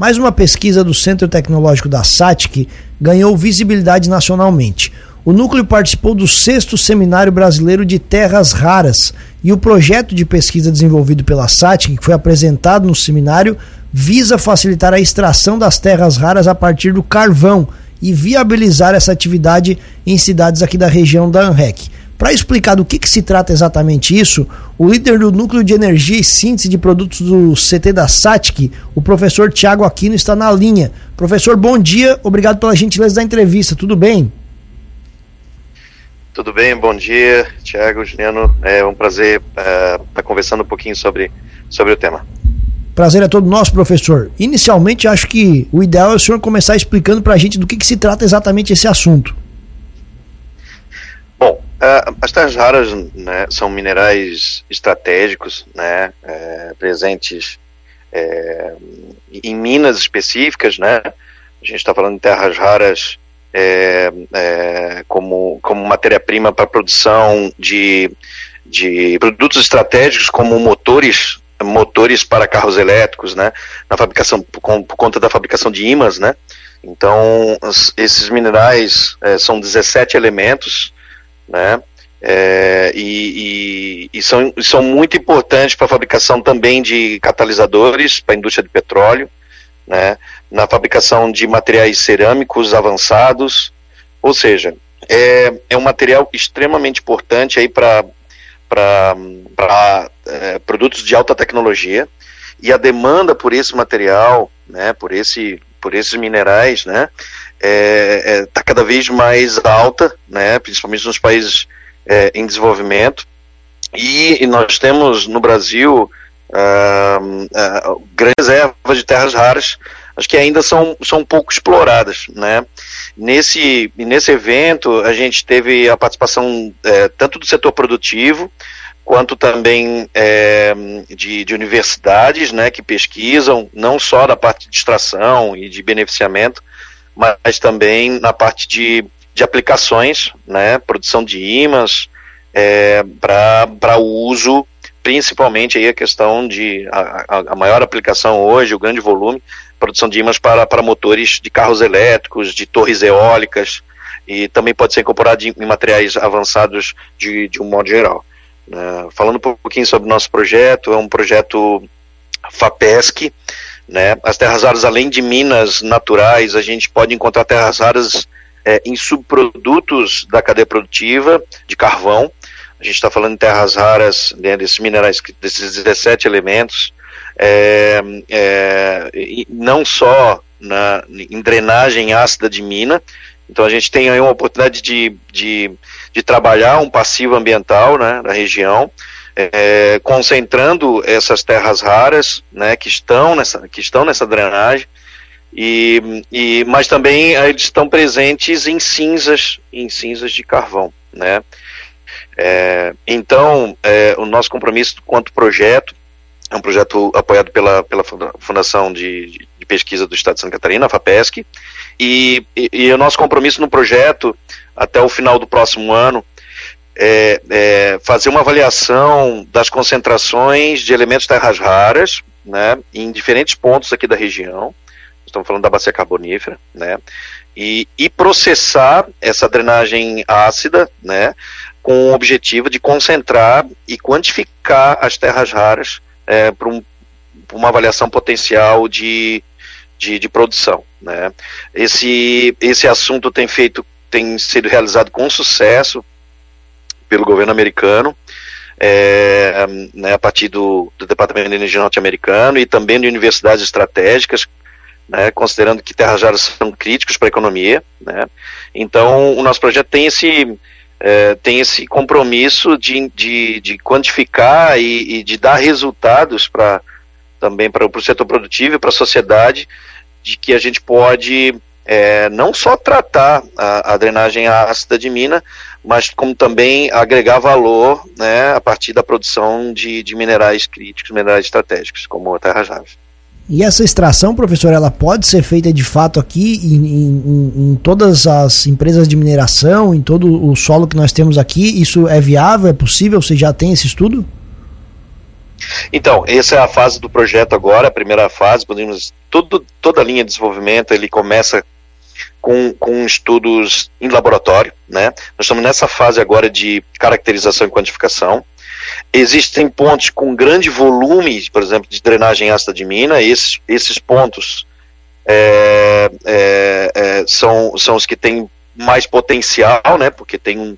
Mais uma pesquisa do Centro Tecnológico da SATIC ganhou visibilidade nacionalmente. O núcleo participou do sexto Seminário Brasileiro de Terras Raras e o projeto de pesquisa desenvolvido pela SATIC, que foi apresentado no seminário, visa facilitar a extração das terras raras a partir do carvão e viabilizar essa atividade em cidades aqui da região da ANREC. Para explicar do que, que, se trata exatamente isso, o líder do Núcleo de Energia e Síntese de Produtos do CT da SATIC, o professor Tiago Aquino, está na linha. Professor, bom dia, obrigado pela gentileza da entrevista, tudo bem? Tudo bem, bom dia, Tiago, Juliano, é um prazer uh, estar conversando um pouquinho sobre, sobre o tema. Prazer é todo nosso, professor. Inicialmente, acho que o ideal é o senhor começar explicando para a gente do que, que se trata exatamente esse assunto. Uh, as terras raras né, são minerais estratégicos, né, é, presentes é, em minas específicas, né. A gente está falando de terras raras é, é como, como matéria-prima para produção de, de produtos estratégicos como motores motores para carros elétricos, né, na fabricação por, por conta da fabricação de ímãs, né. Então esses minerais é, são 17 elementos né? É, e, e, e, são, são muito importantes para a fabricação também de catalisadores para a indústria de petróleo, né? na fabricação de materiais cerâmicos avançados, ou seja, é, é um material extremamente importante aí para é, produtos de alta tecnologia e a demanda por esse material, né, por, esse, por esses minerais, né, está é, é, tá cada vez mais alta, né, principalmente nos países é, em desenvolvimento. E, e, nós temos no Brasil grandes reservas de terras raras, acho que ainda são, são pouco exploradas. Né. Nesse, nesse evento, a gente teve a participação é, tanto do setor produtivo, quanto também é, de, de, universidades né, que pesquisam, não só da parte de extração e de beneficiamento, mas também na parte de, de aplicações, né, produção de ímãs, é, para uso, principalmente aí a questão de a, a, maior aplicação hoje, o grande volume, produção de ímãs para, para motores de carros elétricos, de torres eólicas, e também pode ser incorporado em, em materiais avançados de, de um modo geral. Né. Falando um pouquinho sobre o nosso projeto, é um projeto FAPESC, né? As terras raras, além de minas naturais, a gente pode encontrar terras raras é, em subprodutos da cadeia produtiva de carvão. A gente está falando de terras raras, né, desses minerais, desses 17 elementos, é, é, não só na, em drenagem ácida de mina. Então a gente tem aí uma oportunidade de, de, de trabalhar um passivo ambiental né, na região é, concentrando essas terras raras, né, que estão nessa, que estão nessa drenagem, e, e, mas também eles estão presentes em cinzas, em cinzas de carvão, né. É, então, é, o nosso compromisso quanto projeto é um projeto apoiado pela, pela Fundação de, de Pesquisa do Estado de Santa Catarina, a FAPESC, e, e, e, o nosso compromisso no projeto, até o final do próximo ano, é, é, fazer uma avaliação das concentrações de elementos terras raras, né, em diferentes pontos aqui da região, estamos falando da bacia carbonífera, né, e, e processar essa drenagem ácida, né, com o objetivo de concentrar e quantificar as terras raras é, para um, uma avaliação potencial de, de, de, produção. Né. Esse, esse assunto tem feito, tem sido realizado com sucesso pelo governo americano, é, né, a partir do, do Departamento de Energia norte-americano e também de universidades estratégicas, né, considerando que terras raras são críticos para a economia. Né. Então, o nosso projeto tem esse, é, tem esse compromisso de, de, de quantificar e, e, de dar resultados para também para o setor produtivo e para a sociedade, de que a gente pode é, não só tratar a, a, drenagem ácida de mina, mas como também agregar valor né, a partir da produção de, de minerais críticos, minerais estratégicos, como a terra jave. E essa extração, professor, ela pode ser feita de fato aqui em, em, em, todas as empresas de mineração, em todo o solo que nós temos aqui? Isso é viável, é possível? Você já tem esse estudo? Então, essa é a fase do projeto agora, a primeira fase, podemos, tudo, toda a linha de desenvolvimento, ele começa com, com estudos em laboratório, né? Nós estamos nessa fase agora de caracterização e quantificação. Existem pontos com grande volume, por exemplo, de drenagem ácida de mina, esses, esses pontos é, é, é, são, são os que têm mais potencial, né? Porque tem um,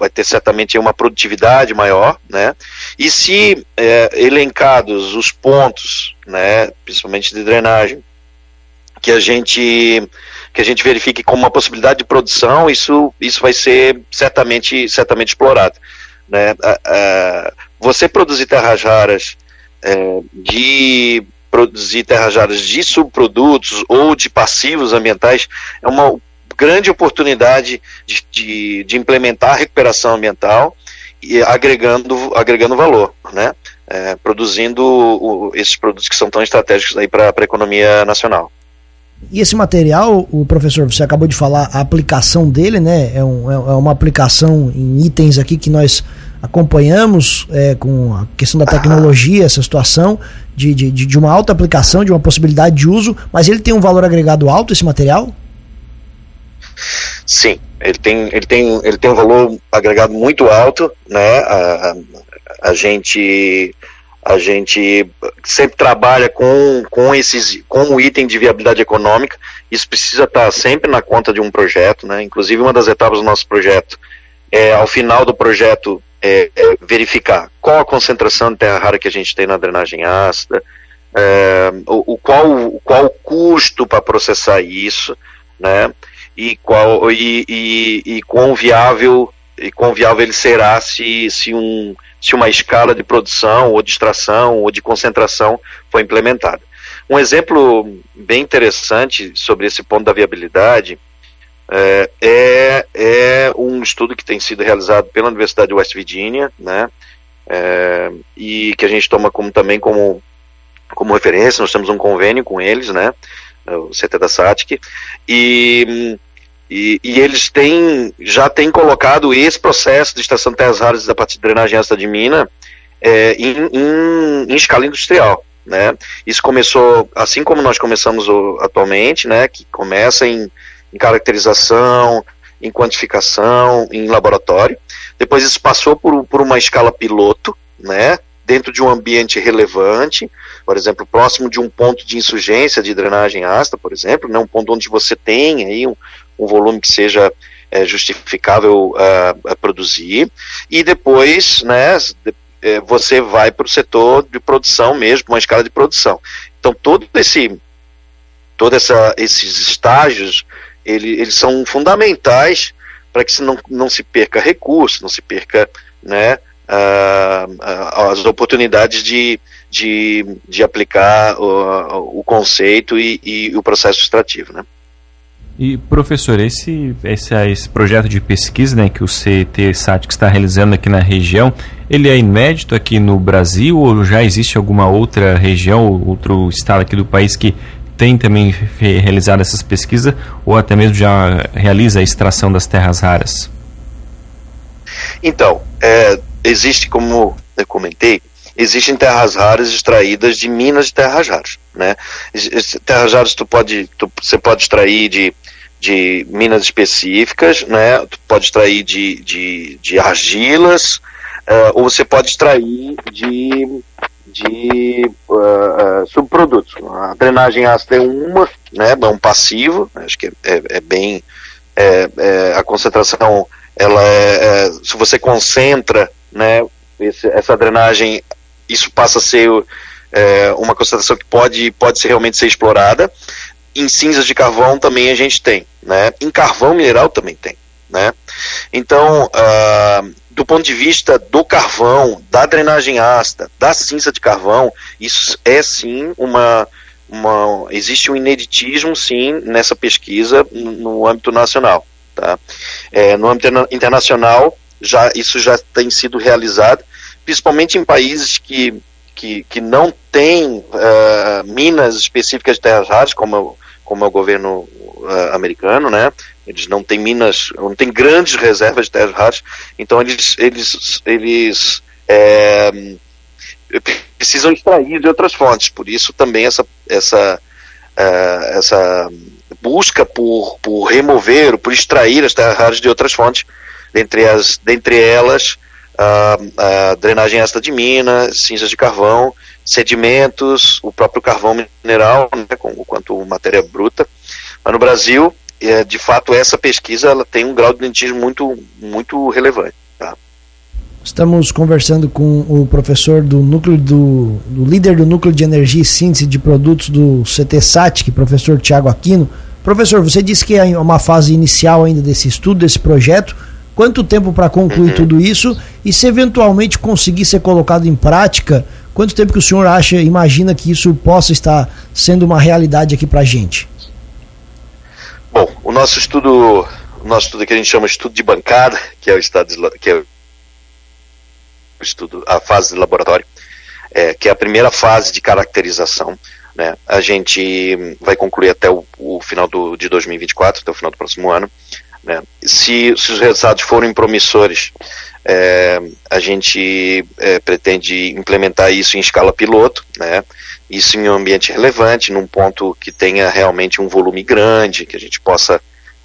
vai ter certamente uma produtividade maior, né? E se é, elencados os pontos, né, principalmente de drenagem, que a gente que a gente verifique como uma possibilidade de produção, isso isso vai ser certamente certamente explorado, né? você produzir terras raras é, de produzir terras raras de subprodutos ou de passivos ambientais é uma grande oportunidade de, de, de implementar a recuperação ambiental e agregando, agregando valor, né? É, produzindo o, esses produtos que são tão estratégicos para a economia nacional. E esse material, o professor, você acabou de falar, a aplicação dele, né? É, um, é, é uma aplicação em itens aqui que nós acompanhamos é, com a questão da tecnologia, essa situação de, de, de uma alta aplicação, de uma possibilidade de uso, mas ele tem um valor agregado alto, esse material? Sim, ele tem, ele tem, ele tem um valor agregado muito alto, né? A, a, a gente a gente sempre trabalha com, com esses com o item de viabilidade econômica. Isso precisa estar sempre na conta de um projeto, né? Inclusive uma das etapas do nosso projeto é ao final do projeto é, é verificar qual a concentração de terra rara que a gente tem na drenagem ácida, é, o, o, qual, qual o custo para processar isso, né? e qual e, e, e quão viável e quão viável ele será se, se, um, se uma escala de produção ou de extração ou de concentração for implementada. Um exemplo bem interessante sobre esse ponto da viabilidade é, é, é um estudo que tem sido realizado pela Universidade de West Virginia, né, é, e que a gente toma como, também como, como referência, nós temos um convênio com eles, né, o CT da SATIC, e, e, e, eles têm, já têm colocado esse processo de extração de terras raras da parte de drenagem ácida de mina é, em, em, em, escala industrial. Né? Isso começou, assim como nós começamos o, atualmente, né, que começa em, em caracterização, em quantificação, em laboratório. Depois isso passou por, por uma escala piloto, né, dentro de um ambiente relevante, por exemplo, próximo de um ponto de insurgência de drenagem ácida, por exemplo, né, um ponto onde você tem aí um, um volume que seja é, justificável uh, a produzir, e depois, né, é, você vai para o setor de produção mesmo, uma escala de produção. Então, todo esse, todo essa, esses estágios, ele, eles são fundamentais para que não, não se perca recurso, não se perca, né, uh, as oportunidades de, de, de aplicar o, o conceito e, e, o processo extrativo. Né? E professor, esse, esse, esse projeto de pesquisa né, que o CET SATIC está realizando aqui na região, ele é inédito aqui no Brasil ou já existe alguma outra região, outro estado aqui do país que tem também realizado essas pesquisas ou até mesmo já realiza a extração das terras raras? Então, é, existe, como eu comentei, existem terras raras extraídas de minas de terras raras, né? Terras raras tu pode, tu, você pode extrair de, de minas específicas, né? Tu pode extrair de, de, de argilas, uh, ou você pode extrair de, de uh, uh, subprodutos. A drenagem ácida é uma, né? É um passivo, acho que é, é, é bem é, é, a concentração ela é, se você concentra né, esse, essa drenagem, isso passa a ser é, uma concentração que pode, pode ser, realmente ser explorada. Em cinzas de carvão também a gente tem, né? Em carvão mineral também tem, né? Então, uh, do ponto de vista do carvão, da drenagem ácida, da cinza de carvão, isso é sim uma, uma existe um ineditismo sim nessa pesquisa no âmbito nacional, tá? É, no âmbito internacional já isso já tem sido realizado, principalmente em países que, que, que não têm uh, minas específicas de terras raras, como, como é o governo uh, americano, né? Eles não têm minas, não têm grandes reservas de terras raras, então eles, eles, eles é, precisam extrair de outras fontes. Por isso também essa, essa, uh, essa busca por, por remover, por extrair as terras raras de outras fontes, dentre, as, dentre elas a, drenagem ácida de mina, cinzas de carvão, sedimentos, o próprio carvão mineral, né, com, quanto matéria bruta. Mas no Brasil, é, de fato, essa pesquisa ela tem um grau de dentismo muito, muito relevante. Tá? Estamos conversando com o professor do núcleo do, do líder do núcleo de energia e síntese de produtos do CT professor Tiago Aquino. Professor, você disse que é uma fase inicial ainda desse estudo, desse projeto. Quanto tempo para concluir uhum. tudo isso? E se eventualmente conseguir ser colocado em prática, quanto tempo que o senhor acha, imagina que isso possa estar sendo uma realidade aqui para a gente? Bom, o nosso estudo, o nosso estudo que a gente chama de estudo de bancada, que é o estado de, que é o estudo, a fase de laboratório, é, que é a primeira fase de caracterização. Né? A gente vai concluir até o, o final do, de 2024, até o final do próximo ano. Né? Se, se, os resultados forem promissores, é, a gente é, pretende implementar isso em escala piloto, né? isso em um ambiente relevante, num ponto que tenha realmente um volume grande, que a gente possa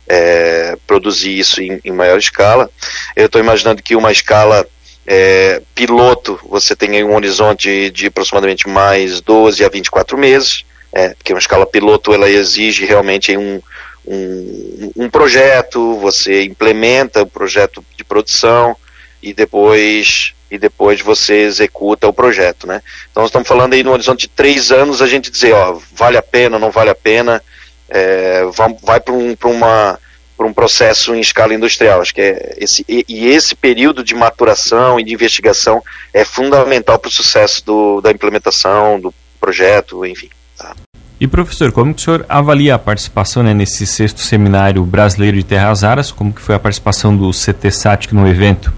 é, produzir isso em, em, maior escala. Eu estou imaginando que uma escala é, piloto você tem um horizonte de, de aproximadamente mais 12 a 24 meses, é, porque uma escala piloto ela exige realmente um, um, um projeto, você implementa o projeto de produção e depois e depois você executa o projeto, né? Então estamos falando aí no horizonte de três anos a gente dizer, ó, vale a pena, não vale a pena, é, vai para um, uma para um processo em escala industrial. Acho que é esse e, e, esse período de maturação e de investigação é fundamental para o sucesso do, da implementação do projeto, enfim. Tá? E professor, como que o senhor avalia a participação né, nesse sexto seminário brasileiro de terras raras? Como que foi a participação do CTSATIC no evento?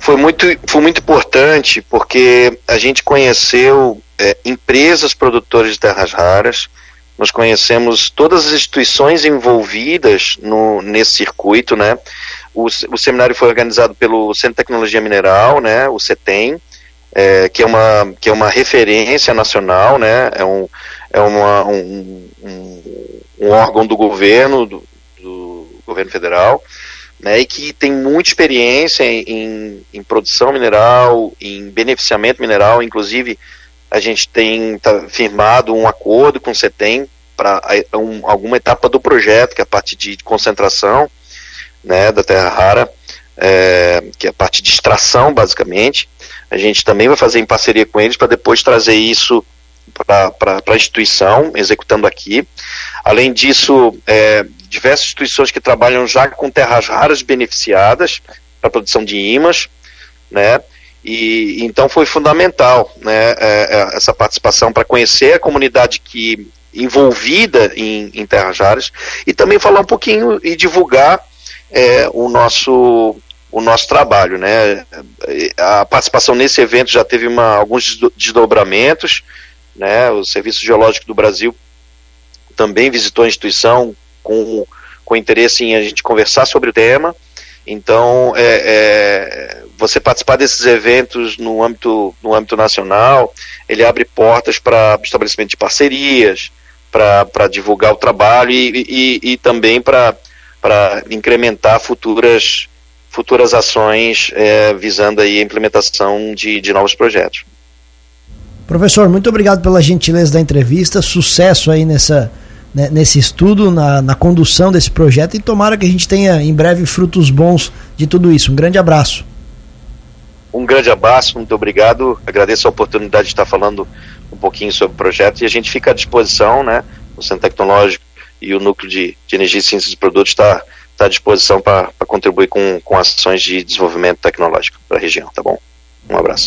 Foi muito, foi muito importante porque a gente conheceu é, empresas produtoras de terras raras, nós conhecemos todas as instituições envolvidas no, nesse circuito, né? O, o seminário foi organizado pelo Centro de Tecnologia Mineral, né? O CETEM, é, que, é uma, que é uma referência nacional, né? É um, é uma, um, um, um órgão do governo, do, do, governo federal, né? E que tem muita experiência em, em produção mineral, em beneficiamento mineral, inclusive a gente tem tá, firmado um acordo com o CETEM para um, alguma etapa do projeto, que é a parte de concentração né, da terra rara, é, que é a parte de extração, basicamente. A gente também vai fazer em parceria com eles para depois trazer isso para a instituição, executando aqui. Além disso, é, diversas instituições que trabalham já com terras raras beneficiadas para a produção de imãs, né? E então foi fundamental né, é, é, essa participação para conhecer a comunidade que envolvida em, em terras raras e também falar um pouquinho e divulgar é, o nosso o nosso trabalho, né? A participação nesse evento já teve uma, alguns desdobramentos, né? O Serviço Geológico do Brasil também visitou a instituição com, com interesse em a gente conversar sobre o tema. Então, é, é, você participar desses eventos no âmbito, no âmbito nacional, ele abre portas para estabelecimento de parcerias, para divulgar o trabalho e, e, e também para incrementar futuras, futuras ações é, visando aí a implementação de, de novos projetos. Professor, muito obrigado pela gentileza da entrevista, sucesso aí nessa, né, nesse estudo, na, na condução desse projeto e tomara que a gente tenha em breve frutos bons de tudo isso. Um grande abraço. Um grande abraço, muito obrigado. Agradeço a oportunidade de estar falando um pouquinho sobre o projeto e a gente fica à disposição, né? O Centro Tecnológico e o Núcleo de, de Energia e Ciências de Produtos está tá à disposição para contribuir com, com ações de desenvolvimento tecnológico para a região, tá bom? Um abraço.